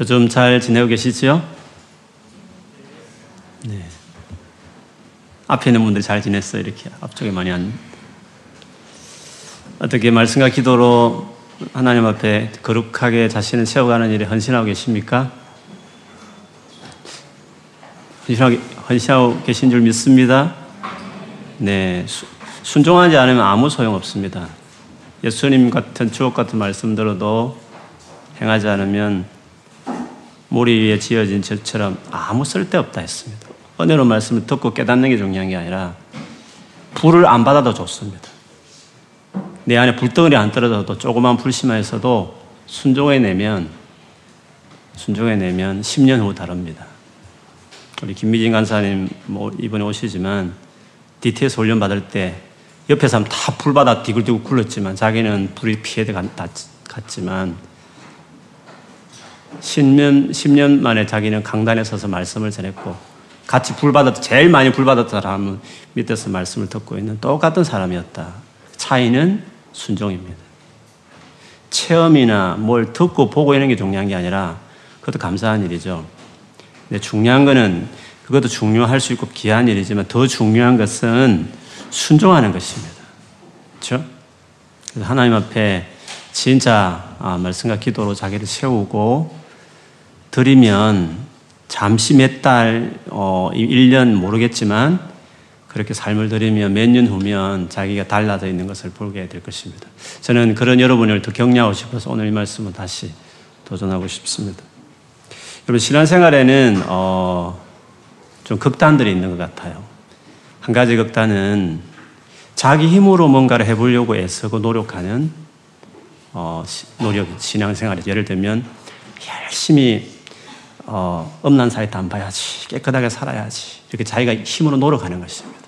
요즘 잘 지내고 계시지요? 네. 앞에 있는 분들 잘 지냈어요. 이렇게 앞쪽에 많이 안. 어떻게 말씀과 기도로 하나님 앞에 거룩하게 자신을 세워가는 일에 헌신하고 계십니까? 헌신하고, 헌신하고 계신 줄 믿습니다. 네. 수, 순종하지 않으면 아무 소용 없습니다. 예수님 같은 주옥 같은 말씀 들어도 행하지 않으면 모리 위에 지어진 저처럼 아무 쓸데없다 했습니다. 은혜로 말씀을 듣고 깨닫는 게 중요한 게 아니라 불을 안 받아도 좋습니다. 내 안에 불덩어리 안 떨어져도 조그만 불심하에서도 순종해내면 순종해내면 10년 후 다릅니다. 우리 김미진 간사님 뭐 이번에 오시지만 DTS 훈련 받을 때 옆에 사람 다 불받아 디글디글 굴렀지만 자기는 불이 피해 갔지만 10년, 10년 만에 자기는 강단에 서서 말씀을 전했고 같이 불받았, 제일 많이 불받았던 사람은 밑에서 말씀을 듣고 있는 똑같은 사람이었다. 차이는 순종입니다. 체험이나 뭘 듣고 보고 있는 게 중요한 게 아니라 그것도 감사한 일이죠. 근데 중요한 거는 그것도 중요할 수 있고 귀한 일이지만 더 중요한 것은 순종하는 것입니다. 그렇죠? 그래서 하나님 앞에 진짜 아, 말씀과 기도로 자기를 세우고 드리면 잠시 몇 달, 어, 1년 모르겠지만 그렇게 삶을 들이면 몇년 후면 자기가 달라져 있는 것을 보게 될 것입니다. 저는 그런 여러분을 더 격려하고 싶어서 오늘 이 말씀을 다시 도전하고 싶습니다. 여러분, 신앙생활에는, 어, 좀 극단들이 있는 것 같아요. 한 가지 극단은 자기 힘으로 뭔가를 해보려고 애쓰고 노력하는, 어, 노력, 신앙생활에 예를 들면 열심히 어, 음란 사이트 안 봐야지. 깨끗하게 살아야지. 이렇게 자기가 힘으로 노력하는 것입니다.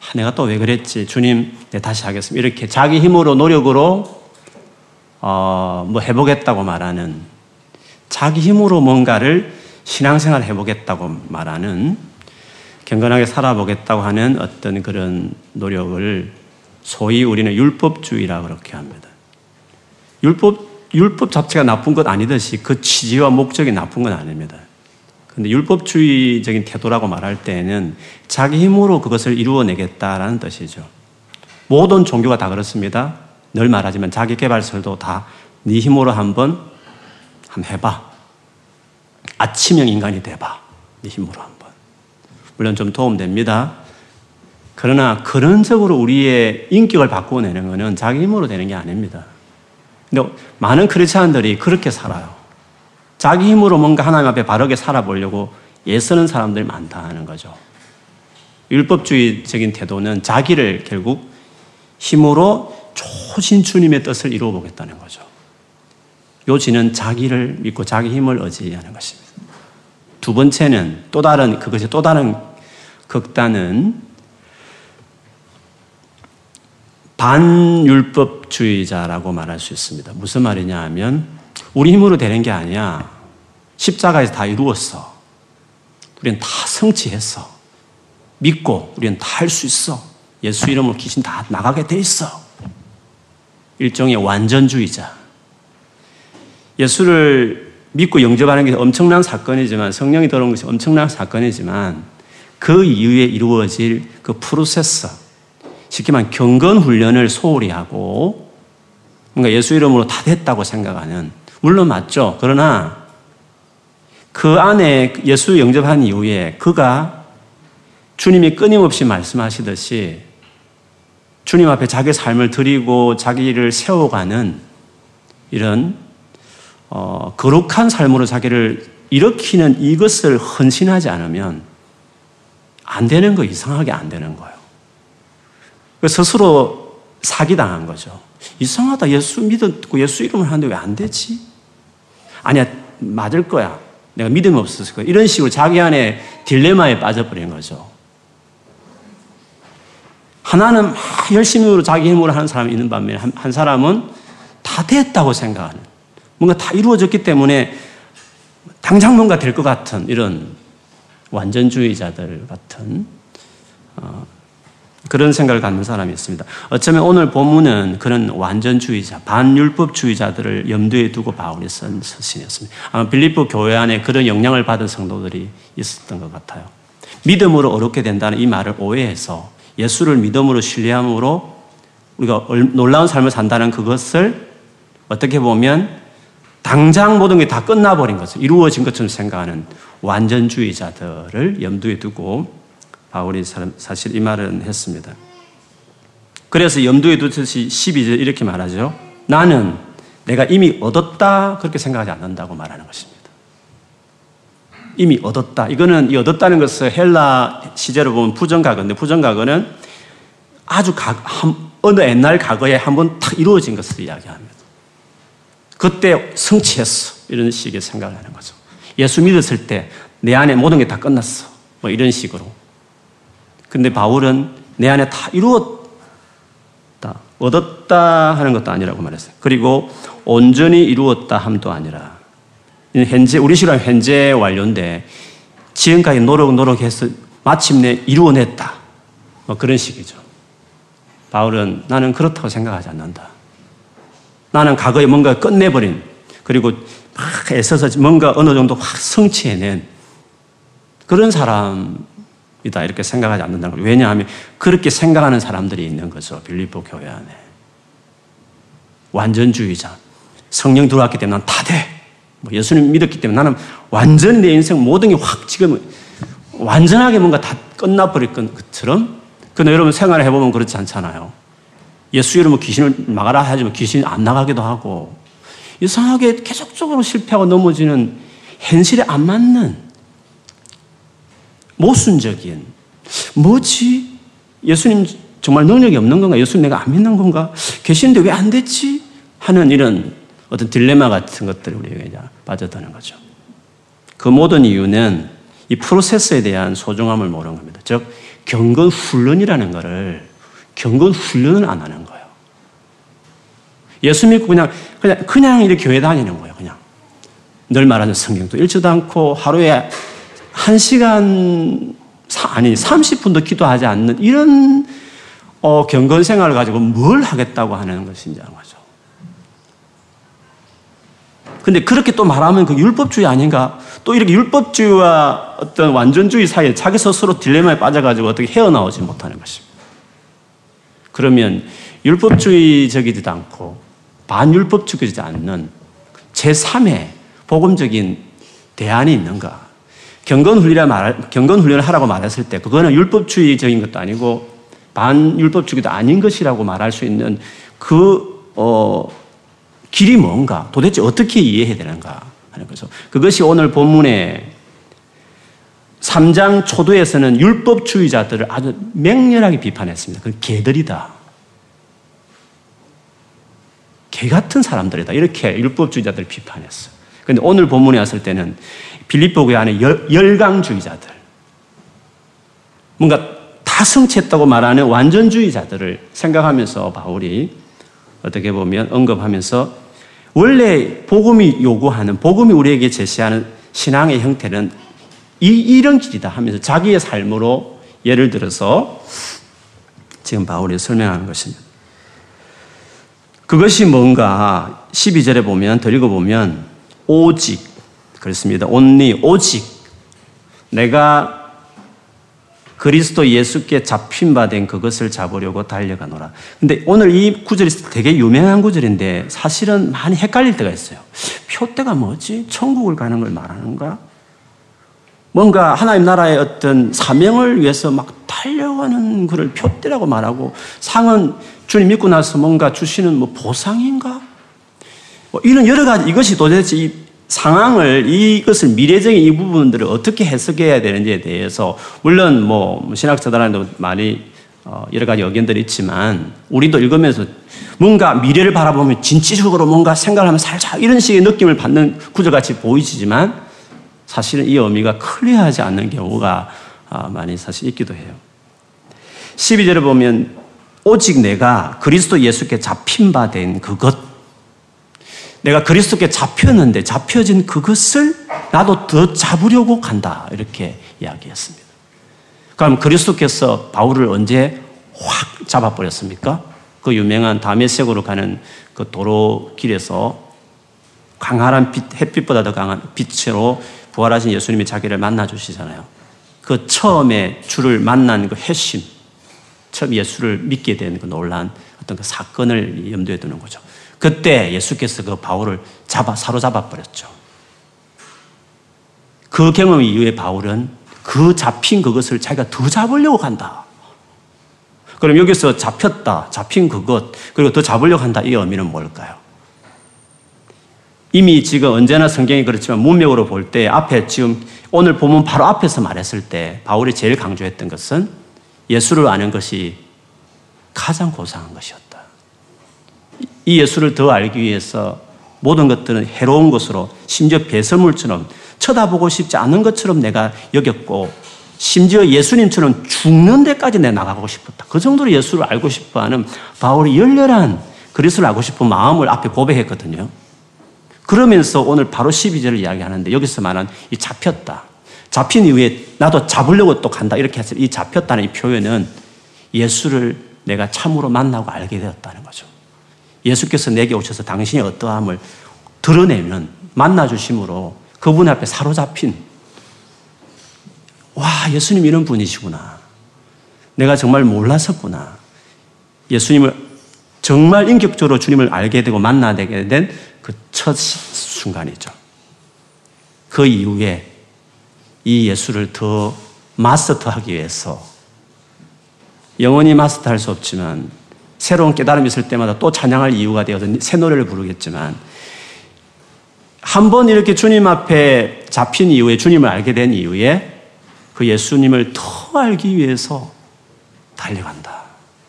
아, 내가 또 왜 그랬지? 주님, 네, 다시 하겠습니다. 이렇게 자기 힘으로 노력으로 어, 뭐 해보겠다고 말하는 자기 힘으로 뭔가를 신앙생활 해보겠다고 말하는 경건하게 살아보겠다고 하는 어떤 그런 노력을 소위 우리는 율법주의라고 그렇게 합니다. 율법 율법 자체가 나쁜 것 아니듯이 그 취지와 목적이 나쁜 건 아닙니다. 근데 율법주의적인 태도라고 말할 때에는 자기 힘으로 그것을 이루어내겠다라는 뜻이죠. 모든 종교가 다 그렇습니다. 늘 말하지만 자기 개발설도 다 네 힘으로 한번 한번 해봐. 아침형 인간이 돼봐. 네 힘으로 한번. 물론 좀 도움됩니다. 그러나 근원적으로 우리의 인격을 바꾸어내는 것은 자기 힘으로 되는 게 아닙니다. 근데 많은 크리스찬들이 그렇게 살아요. 자기 힘으로 뭔가 하나님 앞에 바르게 살아보려고 애쓰는 사람들이 많다는 거죠. 율법주의적인 태도는 자기를 결국 힘으로 초신 주님의 뜻을 이루어 보겠다는 거죠. 요지는 자기를 믿고 자기 힘을 의지하는 것입니다. 두 번째는 또 다른, 그것이 또 다른 극단은 반율법주의자라고 말할 수 있습니다. 무슨 말이냐 하면 우리 힘으로 되는 게 아니야. 십자가에서 다 이루었어. 우리는 다 성취했어. 믿고 우리는 다 할 수 있어. 예수 이름으로 귀신 다 나가게 돼 있어. 일종의 완전주의자. 예수를 믿고 영접하는 게 엄청난 사건이지만 성령이 들어온 것이 엄청난 사건이지만 그 이후에 이루어질 그 프로세스 쉽게 말하면 경건 훈련을 소홀히 하고 뭔가 예수 이름으로 다 됐다고 생각하는 물론 맞죠. 그러나 그 안에 예수 영접한 이후에 그가 주님이 끊임없이 말씀하시듯이 주님 앞에 자기 삶을 드리고 자기를 세워가는 이런 어, 거룩한 삶으로 자기를 일으키는 이것을 헌신하지 않으면 안 되는 거 이상하게 안 되는 거예요. 그 스스로 사기당한 거죠. 이상하다. 예수 믿었고 예수 이름을 하는데 왜 안 되지? 아니야, 맞을 거야. 내가 믿음이 없었을 거야. 이런 식으로 자기 안에 딜레마에 빠져버린 거죠. 하나는 막 열심히로 자기 힘으로 하는 사람이 있는 반면에 한, 한 사람은 다 됐다고 생각하는 뭔가 다 이루어졌기 때문에 당장 뭔가 될 것 같은 이런 완전주의자들 같은 어, 그런 생각을 갖는 사람이 있습니다. 어쩌면 오늘 본문은 그런 완전주의자, 반율법주의자들을 염두에 두고 바울이 쓴 서신이었습니다. 아마 빌립보 교회 안에 그런 영향을 받은 성도들이 있었던 것 같아요. 믿음으로 어렵게 된다는 이 말을 오해해서 예수를 믿음으로 신뢰함으로 우리가 놀라운 삶을 산다는 그것을 어떻게 보면 당장 모든 게 다 끝나버린 것을 이루어진 것처럼 생각하는 완전주의자들을 염두에 두고 바울이 사실 이 말은 했습니다. 그래서 염두에 두듯이 12절 이렇게 말하죠. 나는 내가 이미 얻었다 그렇게 생각하지 않는다고 말하는 것입니다. 이미 얻었다. 이거는 이 얻었다는 것을 헬라 시제로 보면 부정가거인데 부정가거는 아주 가, 한, 어느 옛날 과거에 한 번 탁 이루어진 것을 이야기합니다. 그때 성취했어. 이런 식의 생각을 하는 거죠. 예수 믿었을 때 내 안에 모든 게 다 끝났어. 뭐 이런 식으로. 근데 바울은 내 안에 다 이루었다. 얻었다 하는 것도 아니라고 말했어요. 그리고 온전히 이루었다 함도 아니라. 현재, 우리 시간 현재 완료인데 지금까지 노력, 노력해서 마침내 이루어냈다. 뭐 그런 식이죠. 바울은 나는 그렇다고 생각하지 않는다. 나는 과거에 뭔가 끝내버린, 그리고 막 애써서 뭔가 어느 정도 확 성취해낸 그런 사람 이다. 이렇게 생각하지 않는다는 거예요. 왜냐하면 그렇게 생각하는 사람들이 있는 거죠. 빌리보 교회 안에. 완전주의자. 성령 들어왔기 때문에 난 다 돼. 뭐 예수님 믿었기 때문에 나는 완전 내 인생 모든 게 확 지금 완전하게 뭔가 다 끝나버릴 것처럼 근데 여러분 생활을 해보면 그렇지 않잖아요. 예수 이름으로 귀신을 막아라 하지만 귀신이 안 나가기도 하고 이상하게 계속적으로 실패하고 넘어지는 현실에 안 맞는 모순적인 뭐지? 예수님 정말 능력이 없는 건가? 예수님 내가 안 믿는 건가? 계시는데 왜 안 됐지? 하는 이런 어떤 딜레마 같은 것들을 우리가 이제 빠져드는 거죠. 그 모든 이유는 이 프로세스에 대한 소중함을 모르는 겁니다. 즉, 경건 훈련이라는 것을 경건 훈련을 안 하는 거예요. 예수 믿고 그냥, 그냥, 그냥 이렇게 교회 다니는 거예요, 그냥. 늘 말하는 성경도 읽지도 않고 하루에 한 시간, 아니, 30분도 기도하지 않는 이런 어, 경건 생활을 가지고 뭘 하겠다고 하는 것인지 아는 거죠. 근데 그렇게 또 말하면 그 율법주의 아닌가? 또 이렇게 율법주의와 어떤 완전주의 사이에 자기 스스로 딜레마에 빠져가지고 어떻게 헤어나오지 못하는 것입니다. 그러면 율법주의적이지도 않고 반율법적이지 않는 제3의 복음적인 대안이 있는가? 경건훈련을 말, 경건훈련을 하라고 말했을 때 그거는 율법주의적인 것도 아니고 반율법주의도 아닌 것이라고 말할 수 있는 그, 어, 길이 뭔가 도대체 어떻게 이해해야 되는가 하는 거죠. 그것이 오늘 본문에 3장 초도에서는 율법주의자들을 아주 맹렬하게 비판했습니다. 그 개들이다. 개 같은 사람들이다. 이렇게 율법주의자들을 비판했어요. 근데 오늘 본문에 왔을 때는 빌립보 교회 안에 열, 강주의자들 뭔가 다 성취했다고 말하는 완전주의자들을 생각하면서 바울이 어떻게 보면 언급하면서 원래 복음이 요구하는 복음이 우리에게 제시하는 신앙의 형태는 이, 이런 길이다 하면서 자기의 삶으로 예를 들어서 지금 바울이 설명하는 것입니다. 그것이 뭔가 12절에 보면 더 읽어보면 오직 그렇습니다. only 오직 내가 그리스도 예수께 잡힌 바 된 그것을 잡으려고 달려가노라. 근데 오늘 이 구절이 되게 유명한 구절인데 사실은 많이 헷갈릴 때가 있어요. 표대가 뭐지? 천국을 가는 걸 말하는가? 뭔가 하나님 나라의 어떤 사명을 위해서 막 달려가는 것을 표대라고 말하고 상은 주님 믿고 나서 뭔가 주시는 뭐 보상인가? 뭐 이런 여러 가지 이것이 도대체 이 상황을 이것을 미래적인 이 부분들을 어떻게 해석해야 되는지에 대해서 물론 뭐 신학자들한테 많이 어, 여러 가지 의견들이 있지만 우리도 읽으면서 뭔가 미래를 바라보면 진취적으로 뭔가 생각을 하면 살짝 이런 식의 느낌을 받는 구조같이 보이지만 사실은 이 의미가 클리어하지 않는 경우가 아, 많이 사실 있기도 해요. 12절을 보면 오직 내가 그리스도 예수께 잡힌 바 된 그것 내가 그리스도께 잡혔는데 잡혀진 그것을 나도 더 잡으려고 간다. 이렇게 이야기했습니다. 그럼 그리스도께서 바울을 언제 확 잡아버렸습니까? 그 유명한 다메섹으로 가는 그 도로 길에서 강한 빛, 햇빛보다 더 강한 빛으로 부활하신 예수님이 자기를 만나 주시잖아요. 그 처음에 주를 만난 그 핵심, 처음 예수를 믿게 된 그 놀란 어떤 그 사건을 염두에 두는 거죠. 그때 예수께서 그 바울을 잡아 사로잡아 버렸죠. 그 경험 이후에 바울은 그 잡힌 그것을 자기가 더 잡으려고 한다. 그럼 여기서 잡혔다, 잡힌 그것, 그리고 더 잡으려고 한다. 이 의미는 뭘까요? 이미 지금 언제나 성경이 그렇지만 문맥으로 볼 때 앞에 지금 오늘 보면 바로 앞에서 말했을 때 바울이 제일 강조했던 것은 예수를 아는 것이 가장 고상한 것이었다. 이 예수를 더 알기 위해서 모든 것들은 해로운 것으로 심지어 배설물처럼 쳐다보고 싶지 않은 것처럼 내가 여겼고 심지어 예수님처럼 죽는 데까지 내 나가고 싶었다. 그 정도로 예수를 알고 싶어 하는 바울이 열렬한 그리스도를 알고 싶은 마음을 앞에 고백했거든요. 그러면서 오늘 바로 12절을 이야기하는데 여기서 말한 이 잡혔다. 잡힌 이후에 나도 잡으려고 또 간다. 이렇게 해서 이 잡혔다는 이 표현은 예수를 내가 참으로 만나고 알게 되었다는 거죠. 예수께서 내게 오셔서 당신의 어떠함을 드러내면 만나주심으로 그분 앞에 사로잡힌 와, 예수님 이런 분이시구나. 내가 정말 몰랐었구나. 예수님을 정말 인격적으로 주님을 알게 되고 만나게 된 그 첫 순간이죠. 그 이후에 이 예수를 더 마스터하기 위해서 영원히 마스터할 수 없지만 새로운 깨달음이 있을 때마다 또 찬양할 이유가 되어서 새 노래를 부르겠지만 한 번 이렇게 주님 앞에 잡힌 이후에 주님을 알게 된 이후에 그 예수님을 더 알기 위해서 달려간다.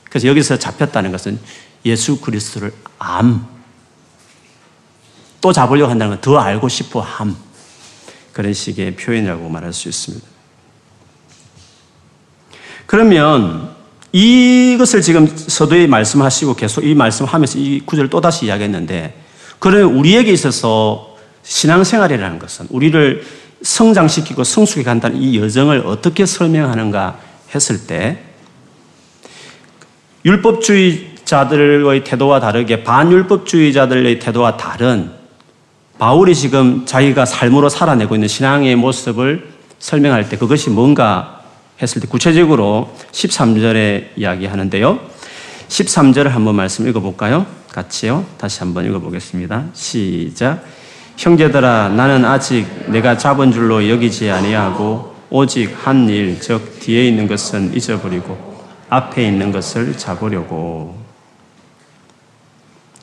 그래서 여기서 잡혔다는 것은 예수 그리스도를 암. 또 잡으려고 한다는 건 더 알고 싶어 함. 그런 식의 표현이라고 말할 수 있습니다. 그러면 이것을 지금 서두에 말씀하시고 계속 이 말씀하면서 이 구절을 또다시 이야기했는데 그러면 우리에게 있어서 신앙생활이라는 것은 우리를 성장시키고 성숙해 간다는 이 여정을 어떻게 설명하는가 했을 때 율법주의자들의 태도와 다르게 반율법주의자들의 태도와 다른 바울이 지금 자기가 삶으로 살아내고 있는 신앙의 모습을 설명할 때 그것이 뭔가 했을 때 구체적으로 13절에 이야기하는데요. 13절을 한번 말씀 읽어볼까요? 같이요. 다시 한번 읽어보겠습니다. 시작. 형제들아 나는 아직 내가 잡은 줄로 여기지 아니하고 오직 한 일, 즉 뒤에 있는 것은 잊어버리고 앞에 있는 것을 잡으려고.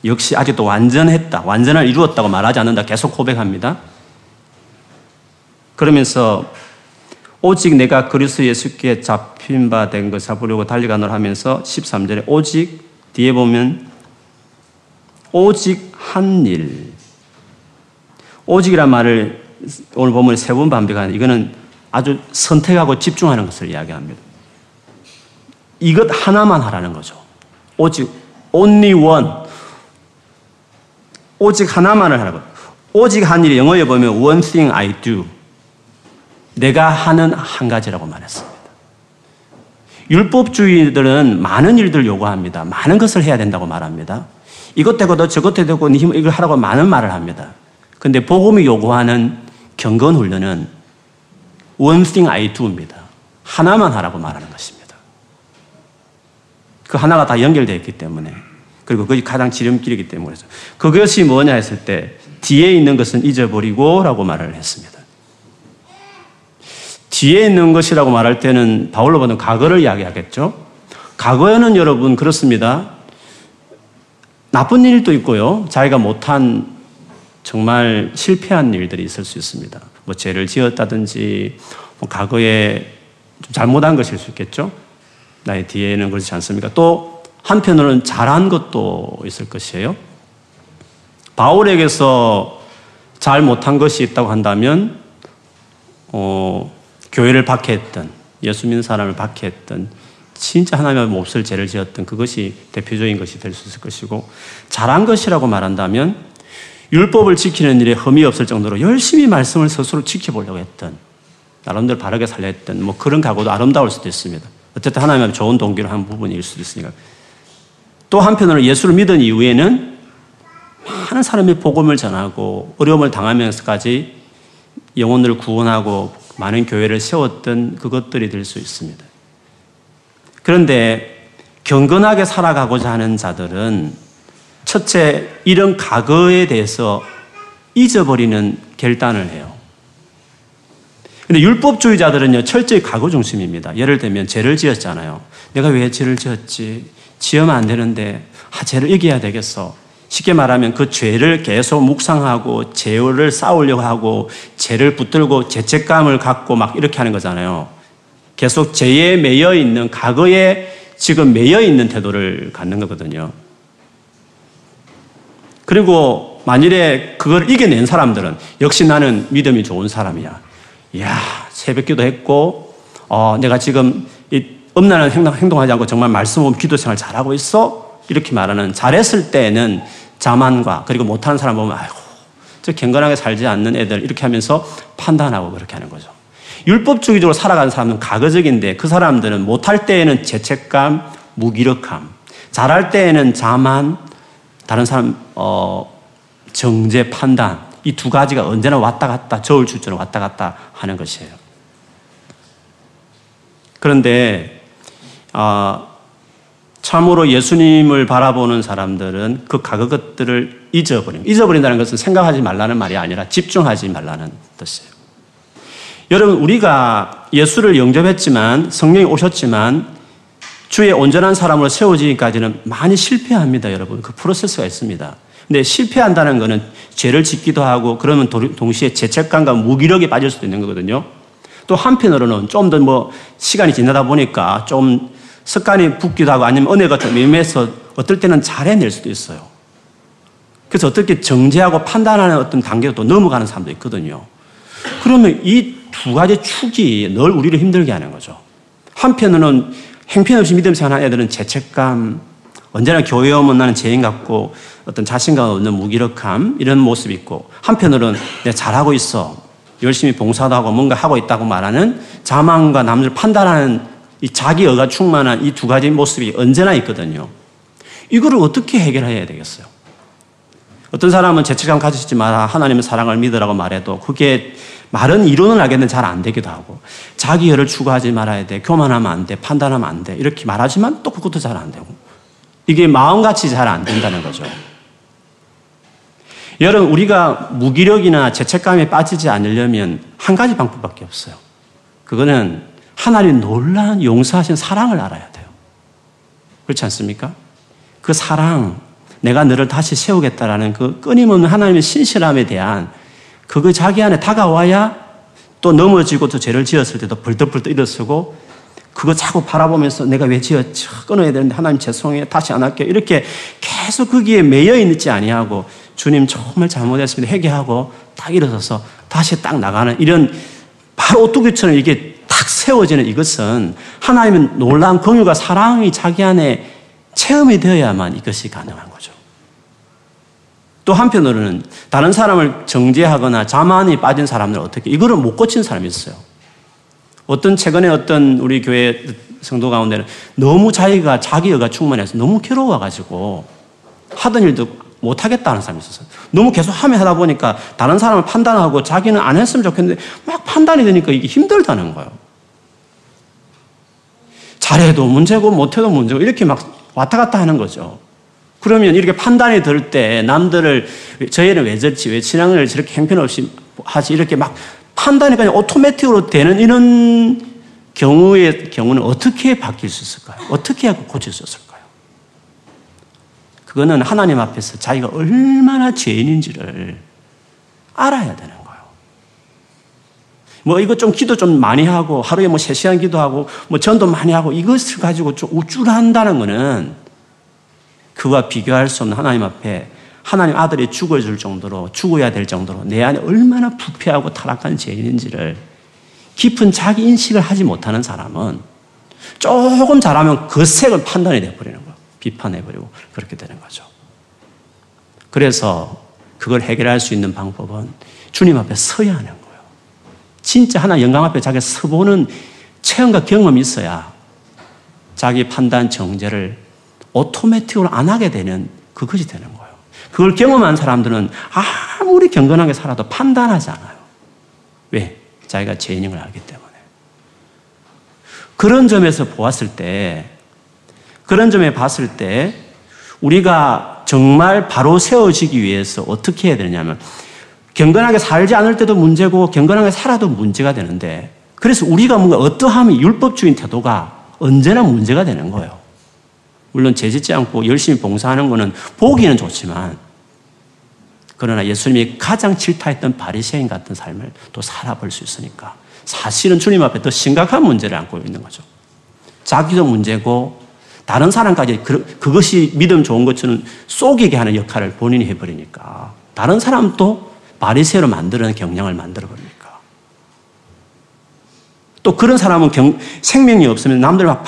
역시 아직도 완전했다, 완전을 이루었다고 말하지 않는다. 계속 고백합니다. 그러면서 오직 내가 그리스도 예수께 잡힌 바 된 것 잡으려고 달려가노라 하면서 13절에 오직 뒤에 보면 오직 한 일. 오직이란 말을 오늘 보면 세 번 반복하는 이거는 아주 선택하고 집중하는 것을 이야기합니다. 이것 하나만 하라는 거죠. 오직 only one. 오직 하나만을 하라고. 오직 한 일이 영어에 보면 one thing I do. 내가 하는 한 가지라고 말했습니다. 율법주의들은 많은 일들을 요구합니다. 많은 것을 해야 된다고 말합니다. 이것 되고 저것 되고 이걸 하라고 많은 말을 합니다. 근데 복음이 요구하는 경건 훈련은 one thing I do입니다. 하나만 하라고 말하는 것입니다. 그 하나가 다 연결되어 있기 때문에 그리고 그것이 가장 지름길이기 때문에 그것이 뭐냐 했을 때 뒤에 있는 것은 잊어버리고 라고 말을 했습니다. 뒤에 있는 것이라고 말할 때는 바울로 보는 과거를 이야기하겠죠. 과거에는 여러분 그렇습니다. 나쁜 일도 있고요. 자기가 못한 정말 실패한 일들이 있을 수 있습니다. 뭐 죄를 지었다든지 뭐 과거에 좀 잘못한 것일 수 있겠죠. 나의 뒤에는 그렇지 않습니까? 또 한편으로는 잘한 것도 있을 것이에요. 바울에게서 잘 못한 것이 있다고 한다면 어, 교회를 박해했던 예수 믿는 사람을 박해했던 진짜 하나님의 몹쓸 죄를 지었던 그것이 대표적인 것이 될 수 있을 것이고 잘한 것이라고 말한다면 율법을 지키는 일에 흠이 없을 정도로 열심히 말씀을 스스로 지켜보려고 했던 나름대로 바르게 살려 했던 뭐 그런 각오도 아름다울 수도 있습니다. 어쨌든 하나님 앞에 좋은 동기로 한 부분일 수도 있으니까. 또 한편으로 예수를 믿은 이후에는 많은 사람이 복음을 전하고 어려움을 당하면서까지 영혼을 구원하고 많은 교회를 세웠던 그것들이 될 수 있습니다. 그런데 경건하게 살아가고자 하는 자들은 첫째, 이런 과거에 대해서 잊어버리는 결단을 해요. 근데 율법주의자들은요, 철저히 과거 중심입니다. 예를 들면 죄를 지었잖아요. 내가 왜 죄를 지었지? 지으면 안 되는데, 아, 죄를 이겨야 되겠어. 쉽게 말하면 그 죄를 계속 묵상하고 죄를 쌓으려고 하고 죄를 붙들고 죄책감을 갖고 막 이렇게 하는 거잖아요. 계속 죄에 매여 있는 과거에 지금 매여 있는 태도를 갖는 거거든요. 그리고 만일에 그걸 이겨낸 사람들은 역시 나는 믿음이 좋은 사람이야. 이야, 새벽기도 했고, 어, 내가 지금 이 음란한 행동, 행동하지 않고 정말 말씀 없 기도 생활 잘하고 있어? 이렇게 말하는 잘했을 때는 자만과 그리고 못하는 사람 보면 아이고, 저 경건하게 살지 않는 애들 이렇게 하면서 판단하고 그렇게 하는 거죠. 율법주의적으로 살아가는 사람은 가거적인데 그 사람들은 못할 때에는 죄책감, 무기력함, 잘할 때에는 자만, 다른 사람 어, 정제 판단 이 두 가지가 언제나 왔다 갔다 저울 출처럼 왔다 갔다 하는 것이에요. 그런데 어, 참으로 예수님을 바라보는 사람들은 그 과거 것들을 잊어버림. 잊어버린다는 것은 생각하지 말라는 말이 아니라 집중하지 말라는 뜻이에요. 여러분, 우리가 예수를 영접했지만, 성령이 오셨지만, 주의 온전한 사람으로 세워지기까지는 많이 실패합니다, 여러분. 그 프로세스가 있습니다. 근데 실패한다는 것은 죄를 짓기도 하고, 그러면 동시에 죄책감과 무기력에 빠질 수도 있는 거거든요. 또 한편으로는 좀 더 뭐 시간이 지나다 보니까 좀 습관이 붙기도 하고 아니면 은혜가 좀 임해서 어떨 때는 잘 해낼 수도 있어요. 그래서 어떻게 정죄하고 판단하는 어떤 단계로 또 넘어가는 사람도 있거든요. 그러면 이 두 가지 축이 늘 우리를 힘들게 하는 거죠. 한편으로는 행편없이 믿음 생활하는 애들은 죄책감, 언제나 교회 오면 나는 죄인 같고 어떤 자신감 없는 무기력함 이런 모습이 있고 한편으로는 내가 잘하고 있어 열심히 봉사도 하고 뭔가 하고 있다고 말하는 자만과 남들 판단하는 이 자기 여가 충만한 이 두 가지 모습이 언제나 있거든요. 이거를 어떻게 해결해야 되겠어요? 어떤 사람은 죄책감 가지지 마라. 하나님의 사랑을 믿으라고 말해도 그게 말은 이론을 알겠는데 잘 안 되기도 하고 자기 열을 추구하지 말아야 돼. 교만하면 안 돼. 판단하면 안 돼. 이렇게 말하지만 또 그것도 잘 안 되고 이게 마음같이 잘 안 된다는 거죠. 여러분 우리가 무기력이나 죄책감에 빠지지 않으려면 한 가지 방법밖에 없어요. 그거는 하나님 놀라운 용서하신 사랑을 알아야 돼요. 그렇지 않습니까? 그 사랑, 내가 너를 다시 세우겠다라는 그 끊임없는 하나님의 신실함에 대한 그거 자기 안에 다가와야 또 넘어지고 또 죄를 지었을 때도 벌떡벌떡 일어서고 그거 자꾸 바라보면서 내가 왜 지었지? 끊어야 되는데 하나님 죄송해요. 다시 안 할게요. 이렇게 계속 거기에 매여 있지 아니하고 주님 정말 잘못했습니다. 회개하고 딱 일어서서 다시 딱 나가는 이런 바로 오뚜기처럼 이게 탁 세워지는 이것은 하나님은 놀라운 긍휼과 사랑이 자기 안에 체험이 되어야만 이것이 가능한 거죠. 또 한편으로는 다른 사람을 정죄하거나 자만이 빠진 사람들 어떻게 이거를 못 고친 사람이 있어요. 어떤 최근에 어떤 우리 교회 성도 가운데는 너무 자기가 자기 여가 충만해서 너무 괴로워가지고 하던 일도 못 하겠다는 사람이 있었어요. 너무 계속 하면 하다 보니까 다른 사람을 판단하고 자기는 안 했으면 좋겠는데 막 판단이 되니까 이게 힘들다는 거예요. 잘해도 문제고 못해도 문제고 이렇게 막 왔다 갔다 하는 거죠. 그러면 이렇게 판단이 들 때 남들을 저희는 왜 저렇지 왜 신앙을 저렇게 형편없이 하지 이렇게 막 판단이 그냥 오토매틱으로 되는 이런 경우의 경우는 어떻게 바뀔 수 있을까요? 어떻게 고칠 수 있을까요? 그거는 하나님 앞에서 자기가 얼마나 죄인인지를 알아야 되는. 뭐 이거 좀 기도 좀 많이 하고 하루에 뭐 3시간 기도하고 뭐 전도 많이 하고 이것을 가지고 좀 우쭐한다는 거는 그와 비교할 수 없는 하나님 앞에 하나님 아들이 죽어줄 정도로 죽어야 될 정도로 내 안에 얼마나 부패하고 타락한 죄인인지를 깊은 자기 인식을 하지 못하는 사람은 조금 잘하면 그 색을 판단이 돼버리는 거예요. 비판해버리고 그렇게 되는 거죠. 그래서 그걸 해결할 수 있는 방법은 주님 앞에 서야 하는 거예요. 진짜 하나 영광 앞에 자기가 서보는 체험과 경험이 있어야 자기 판단 정제를 오토매틱으로 안 하게 되는 그것이 되는 거예요. 그걸 경험한 사람들은 아무리 경건하게 살아도 판단하지 않아요. 왜? 자기가 죄인인 걸 알기 때문에. 그런 점에서 보았을 때, 그런 점에 봤을 때, 우리가 정말 바로 세워지기 위해서 어떻게 해야 되냐면, 경건하게 살지 않을 때도 문제고, 경건하게 살아도 문제가 되는데, 그래서 우리가 뭔가 어떠함이 율법주의 태도가 언제나 문제가 되는 거예요. 물론 죄짓지 않고 열심히 봉사하는 것은 보기는 좋지만 그러나 예수님이 가장 질타했던 바리새인 같은 삶을 또 살아볼 수 있으니까 사실은 주님 앞에 더 심각한 문제를 안고 있는 거죠. 자기도 문제고 다른 사람까지 그, 그것이 믿음 좋은 것처럼 속이게 하는 역할을 본인이 해버리니까 다른 사람도 바리새로 만드는 경향을 만들어 버립니다. 또 그런 사람은 경, 생명이 없으면 남들 막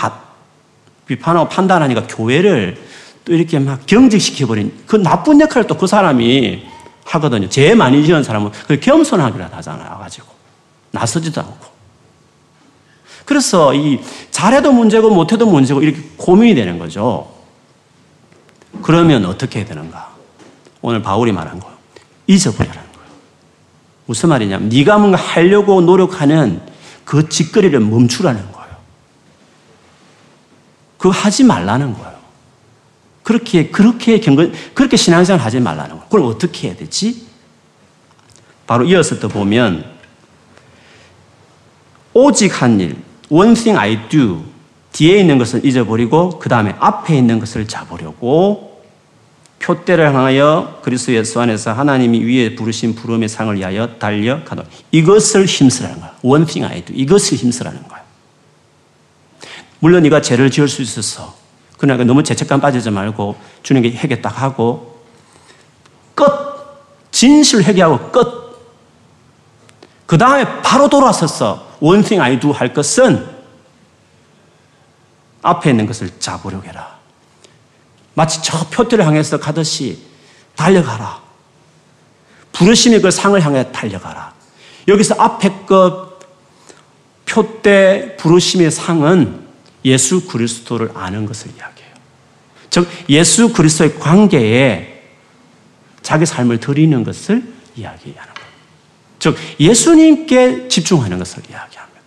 비판하고 판단하니까 교회를 또 이렇게 막 경직시켜버린 그 나쁜 역할을 또 그 사람이 하거든요. 제일 많이 지은 사람은 그 겸손하기라 하잖아요. 가지고. 나서지도 않고. 그래서 이 잘해도 문제고 못해도 문제고 이렇게 고민이 되는 거죠. 그러면 어떻게 해야 되는가? 오늘 바울이 말한 거 거예요. 무슨 말이냐면 네가 뭔가 하려고 노력하는 그 짓거리를 멈추라는 거예요. 그거 하지 말라는 거예요. 그렇게, 그렇게 경건, 그렇게 신앙생활 하지 말라는 거예요. 그럼 어떻게 해야 되지? 바로 이어서 또 보면, 오직 한 일, one thing I do, 뒤에 있는 것을 잊어버리고, 그 다음에 앞에 있는 것을 잡으려고 표대를 향하여 그리스도 예수 안에서 하나님이 위에 부르신 부름의 상을 위하여 달려가도 이것을 힘쓰라는 거야. One thing I do. 이것을 힘쓰라는 거야. 물론 네가 죄를 지을 수 있어서 그러나 너무 죄책감 빠지지 말고 주님께 회개 딱 하고 끝. 진실 회개하고 끝. 그 다음에 바로 돌아서서 One thing I do 할 것은 앞에 있는 것을 잡으려고 해라. 마치 저 표대를 향해서 가듯이 달려가라. 부르심의 그 상을 향해 달려가라. 여기서 앞에 것 표대 부르심의 상은 예수 그리스도를 아는 것을 이야기해요. 즉 예수 그리스도의 관계에 자기 삶을 드리는 것을 이야기하는 거예요. 즉 예수님께 집중하는 것을 이야기합니다.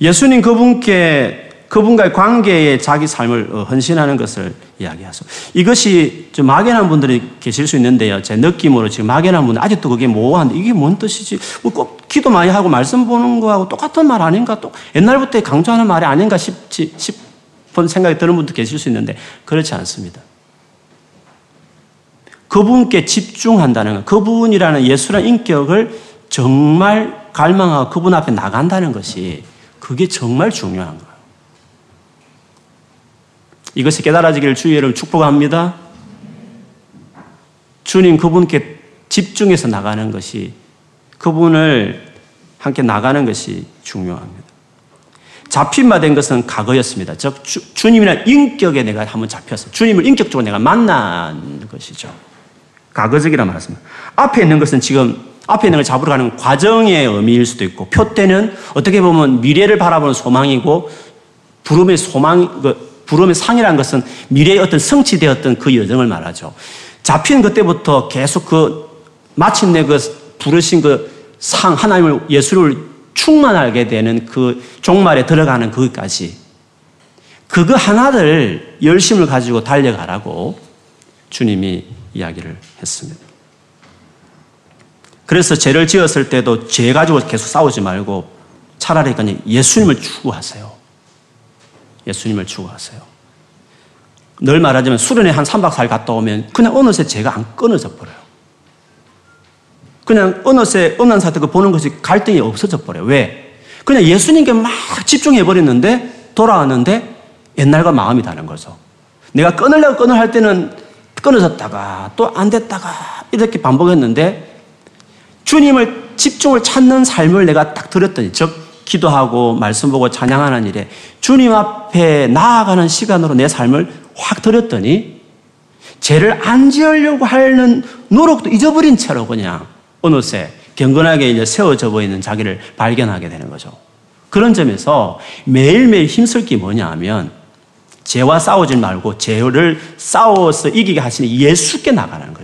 예수님 그분께 그분과의 관계에 자기 삶을 어, 헌신하는 것을 이야기하죠. 이것이 좀 막연한 분들이 계실 수 있는데요. 제 느낌으로 지금 막연한 분들 아직도 그게 모호한데 이게 뭔 뜻이지? 뭐꼭 기도 많이 하고 말씀 보는 거하고 똑같은 말 아닌가? 또 옛날부터 강조하는 말이 아닌가 싶지, 싶은 생각이 드는 분도 계실 수 있는데 그렇지 않습니다. 그분께 집중한다는 것, 그분이라는 예수란 인격을 정말 갈망하고 그분 앞에 나간다는 것이 그게 정말 중요한 거예요. 이것이 깨달아지기를 주의 여러분 축복합니다. 주님 그분께 집중해서 나가는 것이 그분을 함께 나가는 것이 중요합니다. 잡힌 바 된 것은 과거였습니다. 즉 주, 님이나 인격에 내가 한번 잡혔어. 주님을 인격적으로 내가 만난 것이죠. 과거적이라 말했습니다. 앞에 있는 것은 지금 앞에 있는 걸 잡으러 가는 과정의 의미일 수도 있고 표때는 어떻게 보면 미래를 바라보는 소망이고 부름의 소망 그 부름의 상이라는 것은 미래의 어떤 성취되었던 그 여정을 말하죠. 잡힌 그때부터 계속 그 마침내 그 부르신 그 상, 하나님을, 예수를 충만하게 되는 그 종말에 들어가는 그것까지 그거 하나를 열심을 가지고 달려가라고 주님이 이야기를 했습니다. 그래서 죄를 지었을 때도 죄 가지고 계속 싸우지 말고 차라리 그냥 예수님을 추구하세요. 예수님을 추구하세요. 늘 말하자면 수련회 한 3박 4일 갔다 오면 그냥 어느새 제가 안 끊어져 버려요. 그냥 어느새 어느 사태 그 보는 것이 갈등이 없어져 버려요. 왜? 그냥 예수님께 막 집중해 버렸는데 돌아왔는데 옛날과 마음이 다른 거죠. 내가 끊으려고 끊을 할 때는 끊어졌다가 또 안 됐다가 이렇게 반복했는데 주님을 집중을 찾는 삶을 내가 딱 들었더니 즉 기도하고 말씀 보고 찬양하는 일에 주님 앞에 나아가는 시간으로 내 삶을 확 들였더니 죄를 안 지으려고 하는 노력도 잊어버린 채로 그냥 어느새 경건하게 이제 세워져 보이는 자기를 발견하게 되는 거죠. 그런 점에서 매일매일 힘쓸 게 뭐냐 하면 죄와 싸우지 말고 죄를 싸워서 이기게 하시는 예수께 나가는 거예요.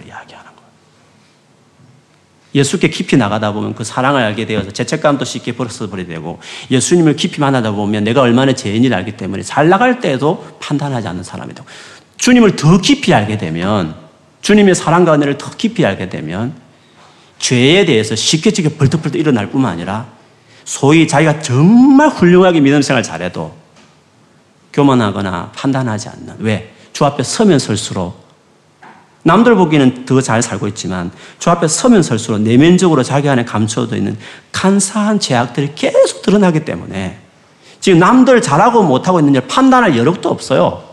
예수께 깊이 나가다 보면 그 사랑을 알게 되어서 죄책감도 쉽게 벌어버리게 되고 예수님을 깊이 만나다 보면 내가 얼마나 죄인을 알기 때문에 잘 나갈 때도 판단하지 않는 사람이 되고 주님을 더 깊이 알게 되면 주님의 사랑과 은혜를 더 깊이 알게 되면 죄에 대해서 쉽게 쉽게 벌떡벌떡 일어날 뿐만 아니라 소위 자기가 정말 훌륭하게 믿음 생활 잘해도 교만하거나 판단하지 않는. 왜? 주 앞에 서면 설수록 남들 보기에는 더 잘 살고 있지만 주 앞에 서면 설수록 내면적으로 자기 안에 감춰져 있는 간사한 죄악들이 계속 드러나기 때문에 지금 남들 잘하고 못하고 있는 일 판단할 여력도 없어요.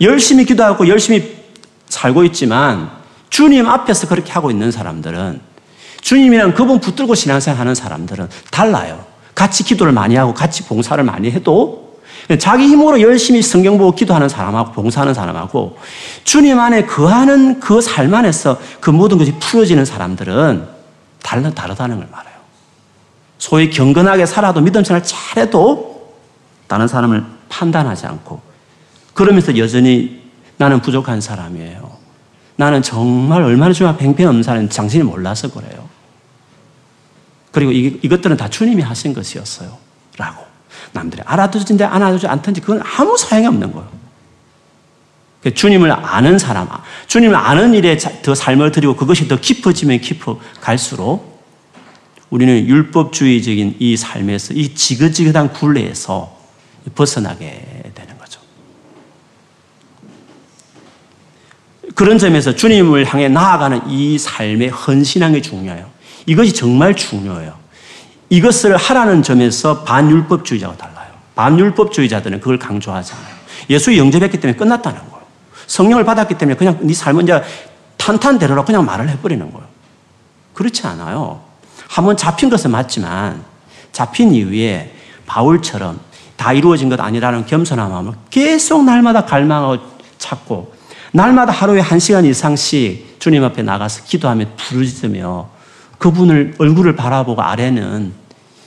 열심히 기도하고 열심히 살고 있지만 주님 앞에서 그렇게 하고 있는 사람들은 주님이랑 그분 붙들고 신앙생활 하는 사람들은 달라요. 같이 기도를 많이 하고 같이 봉사를 많이 해도 자기 힘으로 열심히 성경 보고 기도하는 사람하고 봉사하는 사람하고 주님 안에 거하는 그 삶 안에서 그 모든 것이 풀어지는 사람들은 달라, 다르다는 걸 말해요. 소위 경건하게 살아도 믿음 생활 잘해도 다른 사람을 판단하지 않고 그러면서 여전히 나는 부족한 사람이에요. 나는 정말 얼마나 주님 팽팽 없는 사람인지 당신이 몰라서 그래요. 그리고 이, 이것들은 다 주님이 하신 것이었어요. 라고. 남들이 알아듣든지 안 알아듣지 않든지 그건 아무 소용이 없는 거예요. 그 주님을 아는 사람, 주님을 아는 일에 더 삶을 드리고 그것이 더 깊어지면 깊어 갈수록 우리는 율법주의적인 이 삶에서 이 지긋지긋한 굴레에서 벗어나게 되는 거죠. 그런 점에서 주님을 향해 나아가는 이 삶의 헌신한 게 중요해요. 이것이 정말 중요해요. 이것을 하라는 점에서 반율법주의자와 달라요. 반율법주의자들은 그걸 강조하지 않아요. 예수 영접했기 때문에 끝났다는 거예요. 성령을 받았기 때문에 그냥 네 삶은 이제 탄탄대로라 그냥 말을 해버리는 거예요. 그렇지 않아요. 한번 잡힌 것은 맞지만 잡힌 이후에 바울처럼 다 이루어진 것 아니라는 겸손한 마음을 계속 날마다 갈망하고 찾고 날마다 하루에 한 시간 이상씩 주님 앞에 나가서 기도하며 부르짖으며 그분을 얼굴을 바라보고 아래는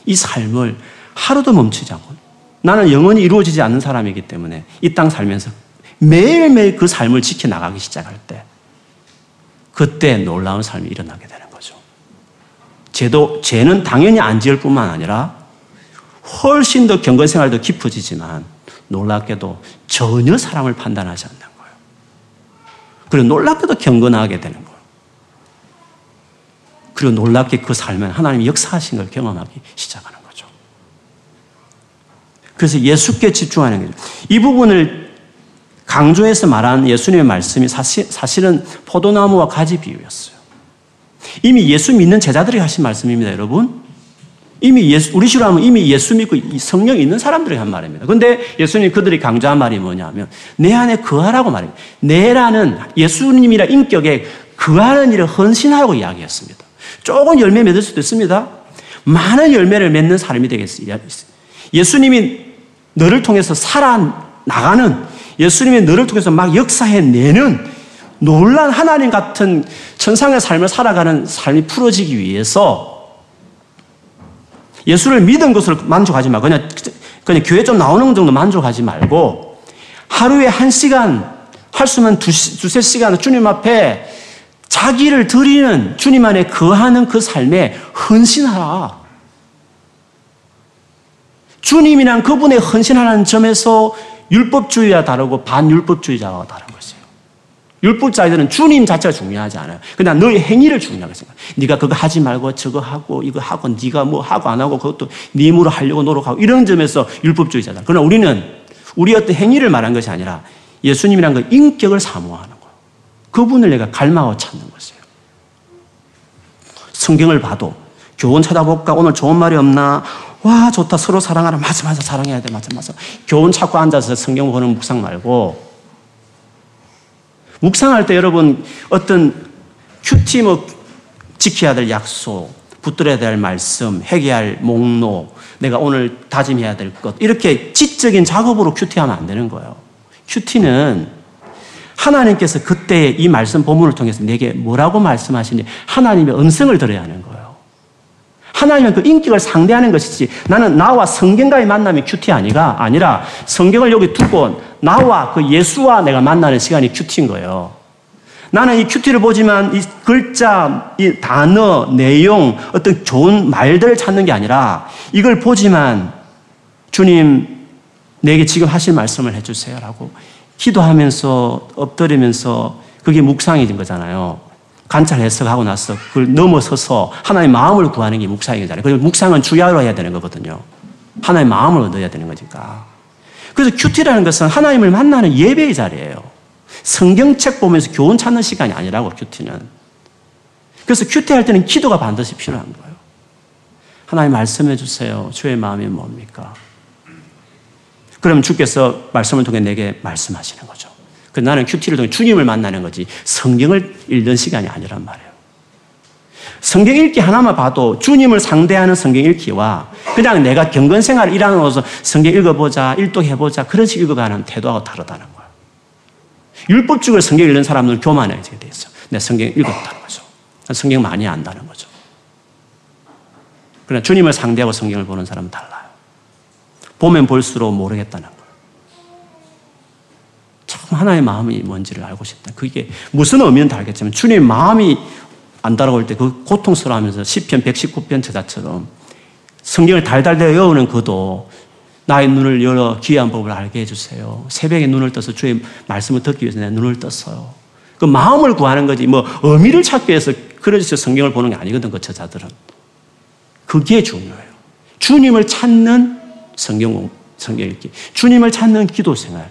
이 삶을 하루도 멈추지 않고 나는 영원히 이루어지지 않는 사람이기 때문에 이 땅 살면서 매일매일 그 삶을 지켜나가기 시작할 때 그때 놀라운 삶이 일어나게 되는 거죠. 죄도, 죄는 당연히 안 지을 뿐만 아니라 훨씬 더 경건 생활도 깊어지지만 놀랍게도 전혀 사람을 판단하지 않는 거예요. 그리고 놀랍게도 경건하게 되는 거예요. 그리고 놀랍게 그 삶에 하나님이 역사하신 걸 경험하기 시작하는 거죠. 그래서 예수께 집중하는 거죠. 이 부분을 강조해서 말한 예수님의 말씀이 사실, 사실은 포도나무와 가지 비유였어요. 이미 예수 믿는 제자들이 하신 말씀입니다, 여러분. 이미 예수, 우리 식으로 하면 이미 예수 믿고 성령 있는 사람들이 한 말입니다. 근데 예수님 그들이 강조한 말이 뭐냐면, 내 안에 거하라고 말입니다. 내라는 예수님이라 인격에 거하는 일을 헌신하라고 이야기했습니다. 조금 열매 맺을 수도 있습니다. 많은 열매를 맺는 사람이 되겠습니다. 예수님이 너를 통해서 살아나가는 예수님이 너를 통해서 막 역사해내는 놀란 하나님 같은 천상의 삶을 살아가는 삶이 풀어지기 위해서 예수를 믿은 것을 만족하지 마. 그냥, 그냥 교회 좀 나오는 정도 만족하지 말고 하루에 한 시간, 할 수면 두, 두세 시간 주님 앞에 자기를 드리는 주님 안에 거하는 그 삶에 헌신하라. 주님이란 그분의 헌신하는 점에서 율법주의와 다르고 반율법주의자와 다른 것이에요. 율법자들은 주님 자체가 중요하지 않아요. 그냥 너의 행위를 중요하게 생각. 네가 그거 하지 말고 저거 하고 이거 하고 네가 뭐 하고 안 하고 그것도 네 힘으로 하려고 노력하고 이런 점에서 율법주의자다. 그러나 우리는 우리 어떤 행위를 말한 것이 아니라 예수님이란 그 인격을 사모하는 그분을 내가 갈망하고 찾는 것이에요. 성경을 봐도 교훈 찾아볼까? 오늘 좋은 말이 없나? 와, 좋다. 서로 사랑하라. 맞아, 맞아. 사랑해야 돼. 맞아, 맞아. 교훈 찾고 앉아서 성경 보는 묵상 말고 묵상할 때 여러분 어떤 큐티 뭐 지켜야 될 약속, 붙들어야 될 말씀, 회개할 목록, 내가 오늘 다짐해야 될 것, 이렇게 지적인 작업으로 큐티하면 안 되는 거예요. QT는 하나님께서 그때 이 말씀 본문을 통해서 내게 뭐라고 말씀하시니 하나님의 음성을 들어야 하는 거예요. 하나님은 그 인격을 상대하는 것이지 나는 나와 성경과의 만남이 QT 아니가 아니라 성경을 여기 두고 나와 그 예수와 내가 만나는 시간이 QT인 거예요. 나는 이 QT를 보지만 이 글자, 이 단어, 내용, 어떤 좋은 말들을 찾는 게 아니라 이걸 보지만 주님 내게 지금 하실 말씀을 해주세요라고 기도하면서 엎드리면서 그게 묵상이 된 거잖아요. 관찰 해석하고 나서 그걸 넘어서서 하나님의 마음을 구하는 게 묵상이잖아요. 그리고 묵상은 주야로 해야 되는 거거든요. 하나님의 마음을 얻어야 되는 거니까. 그래서 QT라는 것은 하나님을 만나는 예배의 자리예요. 성경책 보면서 교훈 찾는 시간이 아니라고 QT는. 그래서 QT 할 때는 기도가 반드시 필요한 거예요. 하나님 말씀해 주세요. 주의 마음이 뭡니까? 그럼 주께서 말씀을 통해 내게 말씀하시는 거죠. 그 나는 큐티를 통해 주님을 만나는 거지 성경을 읽는 시간이 아니란 말이에요. 성경 읽기 하나만 봐도 주님을 상대하는 성경 읽기와 그냥 내가 경건 생활을 일하면서 성경 읽어보자, 일독해보자, 그런 식 읽어가는 태도하고 다르다는 거예요. 율법적으로 성경 읽는 사람들은 교만해지게 돼 있어. 내 성경 읽었다는 거죠. 성경 많이 안다는 거죠. 그러나 주님을 상대하고 성경을 보는 사람은 달라요. 보면 볼수록 모르겠다는 거예요. 참 하나의 마음이 뭔지를 알고 싶다. 그게 무슨 의미는 알겠지만 주님의 마음이 안다라고 할때그 고통스러워하면서 10편 119편 저자처럼 성경을 달달달 외우는 그도 나의 눈을 열어 귀한 법을 알게 해주세요. 새벽에 눈을 떠서 주의 말씀을 듣기 위해서 내 눈을 떴어요. 그 마음을 구하는 거지 뭐 의미를 찾기 위해서 그러지 성경을 보는 게 아니거든 그 저자들은. 그게 중요해요. 주님을 찾는 성경 성경 읽기, 주님을 찾는 기도 생활,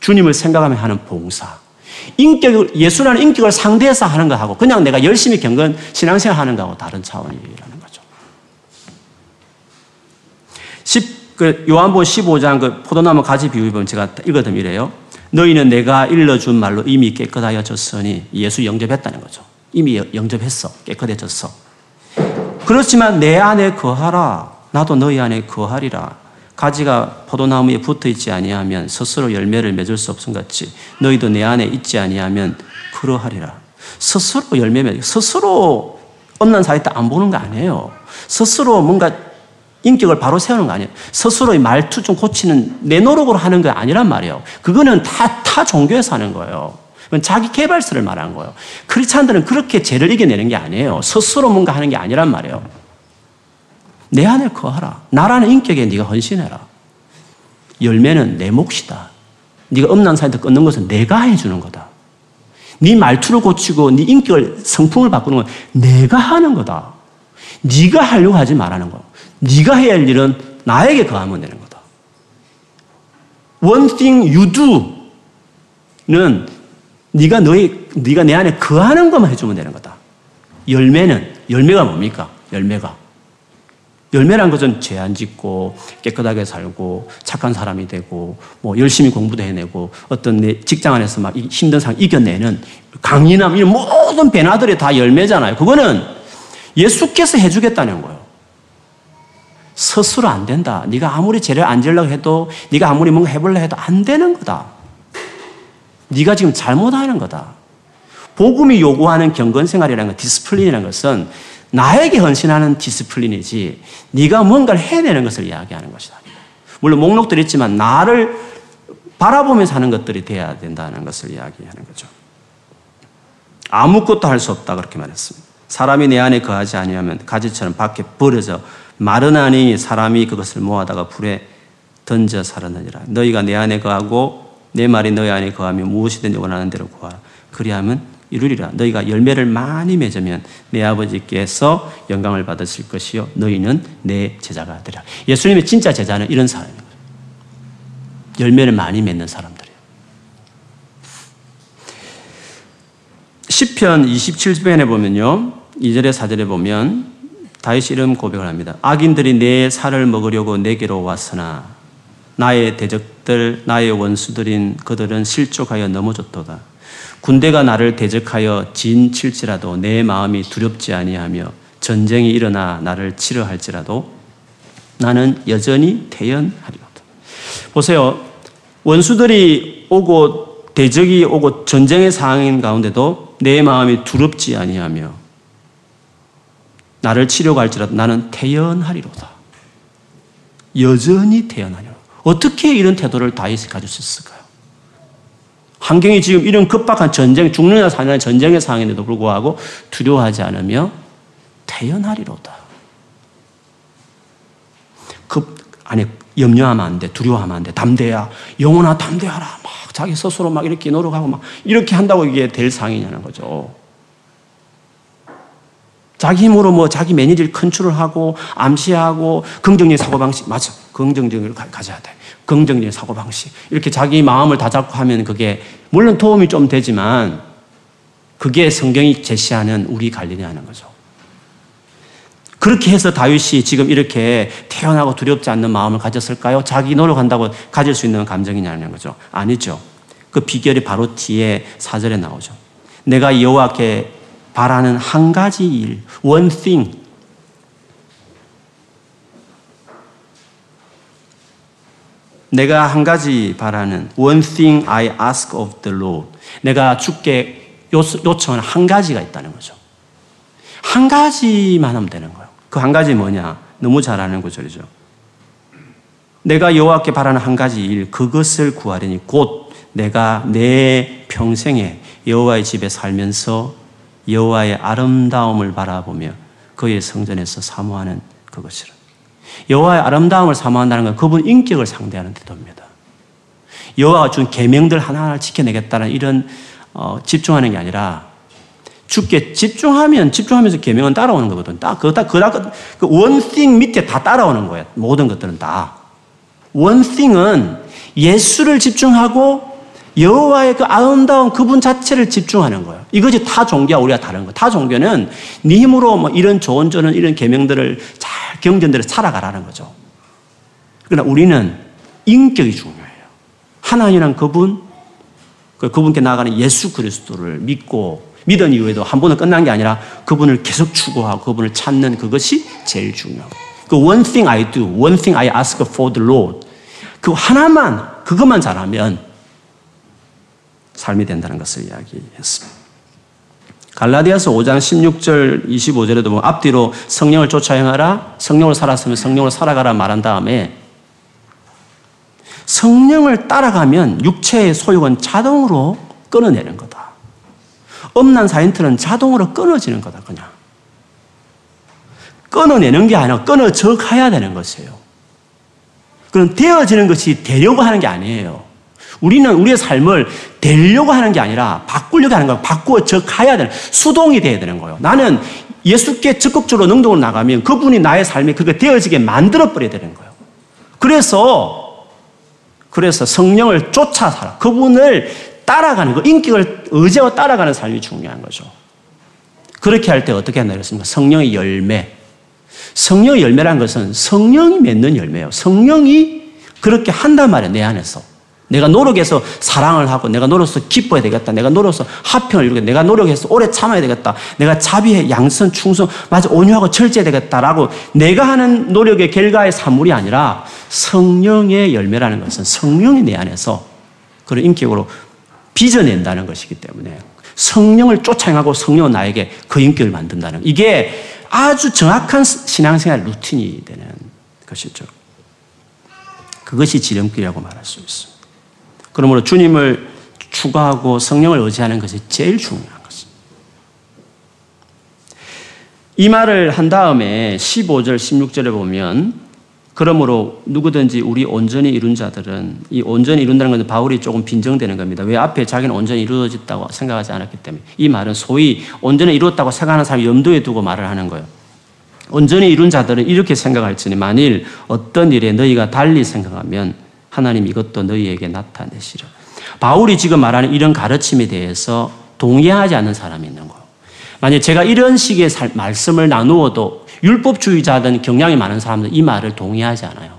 주님을 생각하며 하는 봉사. 인격을, 예수라는 인격을 상대해서 하는 거하고 그냥 내가 열심히 경건 신앙생활 하는 거하고 다른 차원이라는 거죠. 10, 그 요한복음 15장 그 포도나무 가지 비유 보면 제가 읽어드면 이래요. 너희는 내가 일러준 말로 이미 깨끗하여졌으니 예수 영접했다는 거죠. 이미 영접했어. 깨끗해졌어. 그렇지만 내 안에 거하라. 나도 너희 안에 거하리라. 가지가 포도나무에 붙어 있지 아니하면 스스로 열매를 맺을 수 없음 같이 너희도 내 안에 있지 아니하면 그러하리라. 스스로 열매 맺 스스로 없는 사이 때안 보는 거 아니에요. 스스로 뭔가 인격을 바로 세우는 거 아니에요. 스스로의 말투 좀 고치는 내 노력으로 하는 거 아니란 말이에요. 그거는 다, 타 종교에서 하는 거예요. 그건 자기 개발서를 말하는 거예요. 크리스찬들은 그렇게 죄를 이겨내는 게 아니에요. 스스로 뭔가 하는 게 아니란 말이에요. 내 안에 거하라. 나라는 인격에 네가 헌신해라. 열매는 내 몫이다. 네가 음란 사이트 끊는 것은 내가 해주는 거다. 네 말투를 고치고 네 인격을 성품을 바꾸는 건 내가 하는 거다. 네가 하려고 하지 말라는 거. 네가 해야 할 일은 나에게 거하면 되는 거다. One thing you do는 네가 너희 네가 내 안에 거하는 것만 해주면 되는 거다. 열매는 열매가 뭡니까? 열매가 열매란 것은 죄 안 짓고 깨끗하게 살고 착한 사람이 되고 뭐 열심히 공부도 해내고 어떤 내 직장 안에서 막 힘든 상황 이겨내는 강인함 이런 모든 변화들이 다 열매잖아요. 그거는 예수께서 해주겠다는 거예요. 스스로 안 된다. 네가 아무리 죄를 안 지으려고 해도 네가 아무리 뭔가 해보려 해도 안 되는 거다. 네가 지금 잘못하는 거다. 복음이 요구하는 경건 생활이라는 것, discipline이라는 것은 나에게 헌신하는 discipline이지 네가 뭔가를 해내는 것을 이야기하는 것이다. 물론 목록들이 있지만 나를 바라보면서 하는 것들이 돼야 된다는 것을 이야기하는 거죠. 아무것도 할 수 없다 그렇게 말했습니다. 사람이 내 안에 거하지 아니하면 가지처럼 밖에 버려져 마르나니 사람이 그것을 모아다가 불에 던져 살았느니라. 너희가 내 안에 거하고 내 말이 너희 안에 거하면 무엇이든지 원하는 대로 구하라. 그리하면 이루리라. 너희가 열매를 많이 맺으면 내 아버지께서 영광을 받으실 것이요. 너희는 내 제자가 되리라. 예수님의 진짜 제자는 이런 사람입니다. 열매를 많이 맺는 사람들이에요. 10편 27편에 보면요. 2절에 4절에 보면 다윗이 이런 고백을 합니다. 악인들이 내 살을 먹으려고 내게로 왔으나 나의 대적들, 나의 원수들인 그들은 실족하여 넘어졌도다. 군대가 나를 대적하여 진칠지라도 내 마음이 두렵지 아니하며 전쟁이 일어나 나를 치러 할지라도 나는 여전히 태연하리로다. 보세요. 원수들이 오고 대적이 오고 전쟁의 상황인 가운데도 내 마음이 두렵지 아니하며 나를 치료가 할지라도 나는 태연하리로다. 여전히 태연하리로다. 어떻게 이런 태도를 다윗이 있을까요? 환경이 지금 이런 급박한 전쟁, 죽느냐 사느냐 전쟁의 상황인데도 불구하고 두려워하지 않으며 태연하리로다. 급, 아니, 염려하면 안 돼. 두려워하면 안 돼. 담대야. 영혼아, 담대하라. 막 자기 스스로 막 이렇게 노력하고 막 이렇게 한다고 이게 될 상이냐는 거죠. 자기 힘으로 뭐 자기 매니저를 컨트롤하고 암시하고 긍정적인 사고방식, 맞아. 긍정적으로 가져야 돼. 긍정적인 사고방식. 이렇게 자기 마음을 다잡고 하면 그게 물론 도움이 좀 되지만 그게 성경이 제시하는 우리 관리이 하는 거죠. 그렇게 해서 다윗이 지금 이렇게 태어나고 두렵지 않는 마음을 가졌을까요? 자기 노력한다고 가질 수 있는 감정이냐는 거죠. 아니죠. 그 비결이 바로 뒤에 사절에 나오죠. 내가 여호와께 바라는 한 가지 일, one thing. 내가 한 가지 바라는 one thing I ask of the Lord. 내가 주께 요청하는 한 가지가 있다는 거죠. 한 가지만 하면 되는 거예요. 그 한 가지 뭐냐? 너무 잘 아는 구절이죠. 내가 여호와께 바라는 한 가지 일, 그것을 구하려니 곧 내가 내 평생에 여호와의 집에 살면서 여호와의 아름다움을 바라보며 그의 성전에서 사모하는 그것이라. 여호와의 아름다움을 사모한다는 건 그분 인격을 상대하는 태도입니다. 여호와가 준 계명들 하나하나 지켜내겠다는 이런 어, 집중하는 게 아니라 죽게 집중하면 집중하면서 계명은 따라오는 거거든. 딱 그다 그다 그 밑에 다 따라오는 거야. 모든 것들은 다. 원띵은 예수를 집중하고 여호와의 그 아름다운 그분 자체를 집중하는 거예요. 이것이 타 종교와 우리가 다른 거예요. 타 종교는 네 힘으로 뭐 이런 좋은 저는 이런 계명들을 잘 경전대로 살아가라는 거죠. 그러나 우리는 인격이 중요해요. 하나님이란 그분, 그 그분께 나아가는 예수 그리스도를 믿고 믿은 이후에도 한 번은 끝난 게 아니라 그분을 계속 추구하고 그분을 찾는 그것이 제일 중요하고 그 one thing I do, one thing I ask for the Lord 그 하나만 그것만 잘하면 삶이 된다는 것을 이야기했습니다. 갈라디아서 5장 16절 25절에도 뭐 앞뒤로 성령을 쫓아 행하라 성령을 살았으면 성령을 살아가라 말한 다음에 성령을 따라가면 육체의 소욕은 자동으로 끊어내는 거다. 음란 사인트는 자동으로 끊어지는 거다, 그냥. 끊어내는 게 아니라 끊어져 가야 되는 것이에요. 그럼 되어지는 것이 되려고 하는 게 아니에요. 우리는 우리의 삶을 되려고 하는 게 아니라 바꾸려고 하는 거예요. 바꾸어져 가야 되는, 수동이 돼야 되는 거예요. 나는 예수께 적극적으로 능동으로 나가면 그분이 나의 삶에 그게 되어지게 만들어버려야 되는 거예요. 그래서, 그래서 성령을 쫓아 살아. 그분을 따라가는 거, 인격을 의지하고 따라가는 삶이 중요한 거죠. 그렇게 할 때 어떻게 한다 그랬습니까? 성령의 열매. 성령의 열매라는 것은 성령이 맺는 열매예요. 성령이 그렇게 한단 말이에요, 내 안에서. 내가 노력해서 사랑을 하고, 내가 노력해서 기뻐야 되겠다. 내가 노력해서 화평을 이루게, 내가 노력해서 오래 참아야 되겠다. 내가 자비해, 양선, 충성, 맞아, 온유하고 철저해야 되겠다라고 내가 하는 노력의 결과의 산물이 아니라 성령의 열매라는 것은 성령이 내 안에서 그런 인격으로 빚어낸다는 것이기 때문에 성령을 쫓아행하고 성령은 나에게 그 인격을 만든다는 이게 아주 정확한 신앙생활 루틴이 되는 것이죠. 그것이 지름길이라고 말할 수 있습니다. 그러므로 주님을 추구하고 성령을 의지하는 것이 제일 중요한 것입니다. 이 말을 한 다음에 15절, 16절에 보면 그러므로 누구든지 우리 온전히 이룬 자들은 이 온전히 이룬다는 것은 바울이 조금 빈정되는 겁니다. 왜 앞에 자기는 온전히 이루어졌다고 생각하지 않았기 때문에 이 말은 소위 온전히 이루었다고 생각하는 사람이 염두에 두고 말을 하는 거예요. 온전히 이룬 자들은 이렇게 생각할지니 만일 어떤 일에 너희가 달리 생각하면 하나님 이것도 너희에게 나타내시려. 바울이 지금 말하는 이런 가르침에 대해서 동의하지 않는 사람이 있는 거예요. 만약 제가 이런 식의 말씀을 나누어도 율법주의자든 경향이 많은 사람들은 이 말을 동의하지 않아요.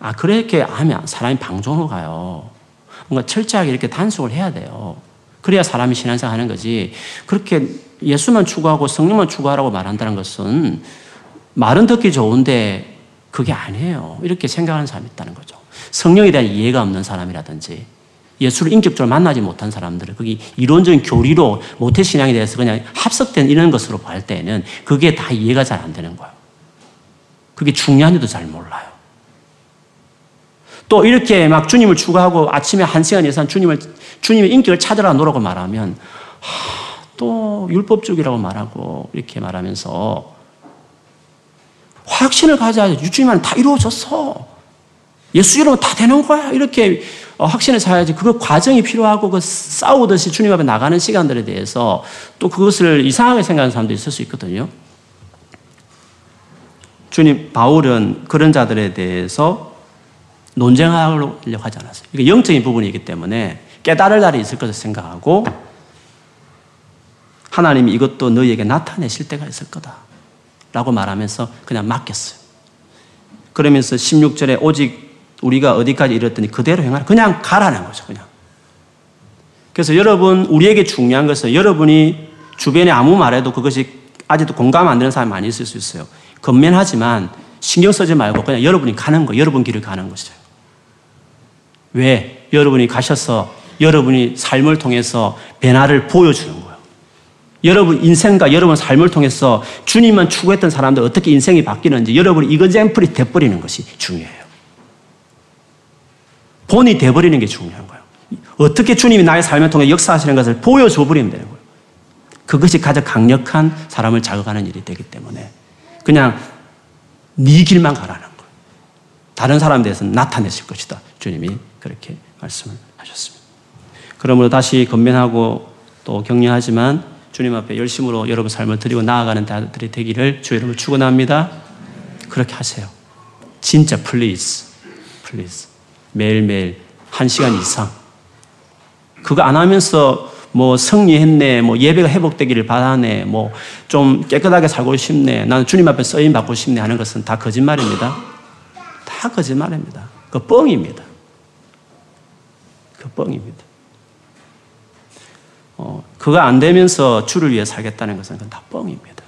아, 그렇게 하면 사람이 방종으로 가요. 뭔가 철저하게 이렇게 단속을 해야 돼요. 그래야 사람이 신앙생활 하는 거지. 그렇게 예수만 추구하고 성령만 추구하라고 말한다는 것은 말은 듣기 좋은데 그게 아니에요. 이렇게 생각하는 사람이 있다는 거죠. 성령에 대한 이해가 없는 사람이라든지 예수를 인격적으로 만나지 못한 사람들은 거기 이론적인 교리로 모태신앙에 대해서 그냥 합석된 이런 것으로 볼 때는 그게 다 이해가 잘 안 되는 거예요. 그게 중요한지도 잘 몰라요. 또 이렇게 막 주님을 추구하고 아침에 한 시간 이상 주님을, 주님의 인격을 찾으라 노라고 말하면, 하, 또 율법적이라고 말하고 이렇게 말하면서 확신을 가져야 주님만 다 이루어졌어. 예수 이름은 다 되는 거야. 이렇게 어, 확신을 사야지. 그 과정이 필요하고 그 싸우듯이 주님 앞에 나가는 시간들에 대해서 또 그것을 이상하게 생각하는 사람도 있을 수 있거든요. 주님, 바울은 그런 자들에 대해서 논쟁하려고 하지 않았어요. 이게 영적인 부분이기 때문에 깨달을 날이 있을 것을 생각하고 하나님이 이것도 너희에게 나타내실 때가 있을 거다. 라고 말하면서 그냥 맡겼어요. 그러면서 16절에 오직 우리가 어디까지 이랬더니 그대로 행하라. 그냥 가라는 거죠, 그냥. 그래서 여러분, 우리에게 중요한 것은 여러분이 주변에 아무 말해도 그것이 아직도 공감 안 되는 사람이 많이 있을 수 있어요. 건면하지만 신경 쓰지 말고 그냥 여러분이 가는 거, 여러분 길을 가는 것이죠. 왜? 여러분이 가셔서 여러분이 삶을 통해서 변화를 보여주는 거예요. 여러분 인생과 여러분 삶을 통해서 주님만 추구했던 사람들 어떻게 인생이 바뀌는지 여러분이 이거잼플이 돼버리는 것이 중요해요. 본이 돼버리는 게 중요한 거예요. 어떻게 주님이 나의 삶을 통해 역사하시는 것을 보여줘 버리면 되는 거예요. 그것이 가장 강력한 사람을 자극하는 일이 되기 때문에 그냥 네 길만 가라는 거예요. 다른 사람에 대해서는 나타내실 것이다. 주님이 그렇게 말씀을 하셨습니다. 그러므로 다시 권면하고 또 격려하지만 주님 앞에 열심으로 여러분 삶을 드리고 나아가는 자들이 되기를 주 여러분 축원합니다. 그렇게 하세요. 진짜 please, please. 매일매일 한 시간 이상. 그거 안 하면서 뭐 승리했네, 뭐 예배가 회복되기를 바라네, 뭐 좀 깨끗하게 살고 싶네, 나는 주님 앞에 쓰임 받고 싶네 하는 것은 다 거짓말입니다. 다 거짓말입니다. 그 뻥입니다. 그 뻥입니다. 어, 그거 안 되면서 주를 위해 살겠다는 것은 그건 다 뻥입니다.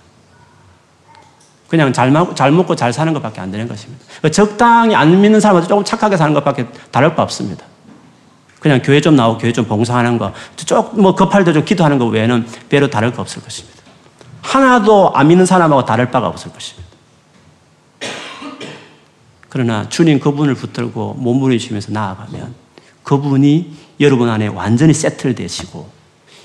그냥 잘, 먹, 잘 먹고 잘 사는 것밖에 안 되는 것입니다. 그 적당히 안 믿는 사람한테 조금 착하게 사는 것밖에 다를 바 없습니다. 그냥 교회 좀 나오고 교회 좀 봉사하는 거, 쪽뭐 급할 때 좀 기도하는 것 외에는 별로 다를 거 없을 것입니다. 하나도 안 믿는 사람하고 다를 바가 없을 것입니다. 그러나 주님 그분을 붙들고 몸부림치면서 나아가면 그분이 여러분 안에 완전히 세틀 되시고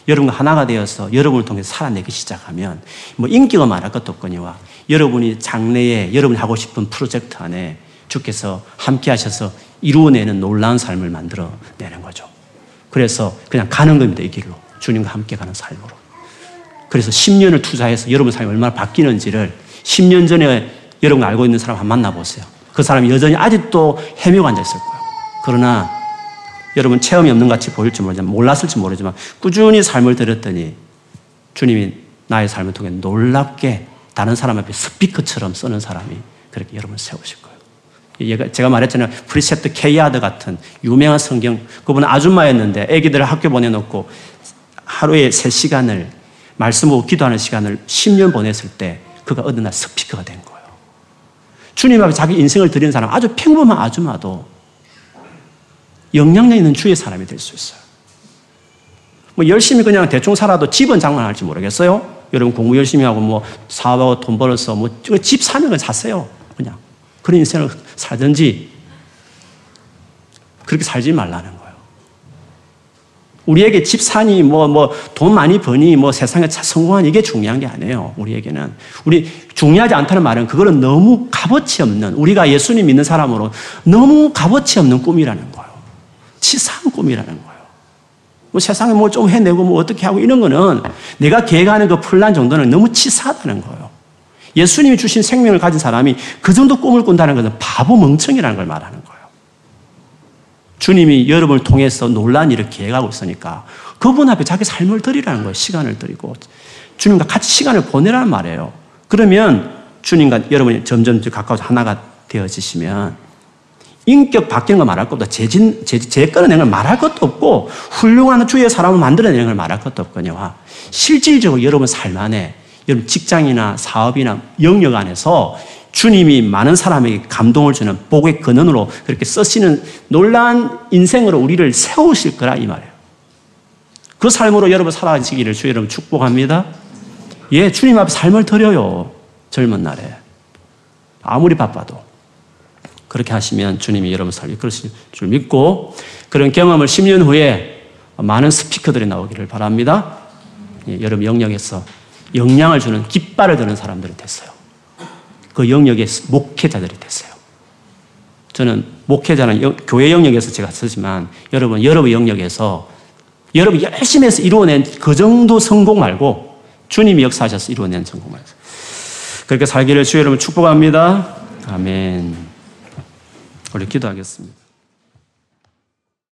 여러분과 하나가 되어서 여러분을 통해 살아내기 시작하면 뭐 인기가 말할 것도 없거니와 여러분이 장래에 여러분이 하고 싶은 프로젝트 안에 주께서 함께 하셔서 이루어내는 놀라운 삶을 만들어 내는 거죠. 그래서 그냥 가는 겁니다, 이 길로. 주님과 함께 가는 삶으로. 그래서 10년을 투자해서 여러분 삶이 얼마나 바뀌는지를 10년 전에 여러분 알고 있는 사람 한번 만나보세요. 그 사람이 여전히 아직도 헤매고 앉아있을 거예요. 그러나 여러분 체험이 없는 같이 보일지 모르지만, 몰랐을지 모르지만 꾸준히 삶을 들었더니 주님이 나의 삶을 통해 놀랍게 다른 사람 앞에 스피커처럼 쓰는 사람이 그렇게 여러분을 세우실 거예요. 제가 말했잖아요. 프리셉트 케이 아더 같은 유명한 성경, 그분은 아줌마였는데 아기들을 학교 보내놓고 하루에 3시간을 말씀하고 기도하는 시간을 10년 보냈을 때 그가 어느 날 스피커가 된 거예요. 주님 앞에 자기 인생을 드리는 사람, 아주 평범한 아줌마도 영향력 있는 주의 사람이 될 수 있어요. 뭐 열심히 그냥 대충 살아도 집은 장만할지 모르겠어요. 여러분 공부 열심히 하고 뭐 사업하고 돈 벌어서 뭐 집 사는 걸 샀어요. 그냥. 그런 인생을 살든지 그렇게 살지 말라는 거예요. 우리에게 집 사니 뭐 뭐 돈 많이 버니 뭐 세상에 성공하니 이게 중요한 게 아니에요. 우리에게는 우리 중요하지 않다는 말은 그거는 너무 값어치 없는 우리가 예수님 믿는 사람으로 너무 값어치 없는 꿈이라는 거예요. 치사한 꿈이라는 거예요. 뭐 세상에 뭐 좀 해내고 뭐 어떻게 하고 이런 거는 내가 계획하는 그 플란 정도는 너무 치사하다는 거예요. 예수님이 주신 생명을 가진 사람이 그 정도 꿈을 꾼다는 것은 바보 멍청이라는 걸 말하는 거예요. 주님이 여러분을 통해서 놀란 일을 계획하고 있으니까 그분 앞에 자기 삶을 드리라는 거예요. 시간을 드리고. 주님과 같이 시간을 보내라는 말이에요. 그러면 주님과 여러분이 점점 가까워서 하나가 되어지시면 인격 거 말할 것도 재진, 재, 재 끌어내는 걸 말할 것도 없고 훌륭한 주의 사람을 만들어내는 걸 말할 것도 없거니와 실질적으로 여러분 삶 안에 여러분 직장이나 사업이나 영역 안에서 주님이 많은 사람에게 감동을 주는 복의 근원으로 그렇게 쓰시는 놀라운 인생으로 우리를 세우실 거라 이 말이에요. 그 삶으로 여러분 살아가시기를 주 여러분 축복합니다. 예, 주님 앞에 삶을 드려요. 젊은 날에. 아무리 바빠도. 그렇게 하시면 주님이 여러분 삶이 그러실 줄 믿고 그런 경험을 10년 후에 많은 스피커들이 나오기를 바랍니다. 예, 여러분 영역에서 영향을 주는 깃발을 드는 사람들이 됐어요. 그 영역의 목회자들이 됐어요. 저는 목회자는 영, 교회 영역에서 제가 쓰지만 여러분 여러분 영역에서 여러분 열심히 해서 이루어낸 그 정도 성공 말고 주님이 역사하셔서 이루어낸 성공 말고 그렇게 살기를 주 여러분 축복합니다. 아멘. 우리 기도하겠습니다.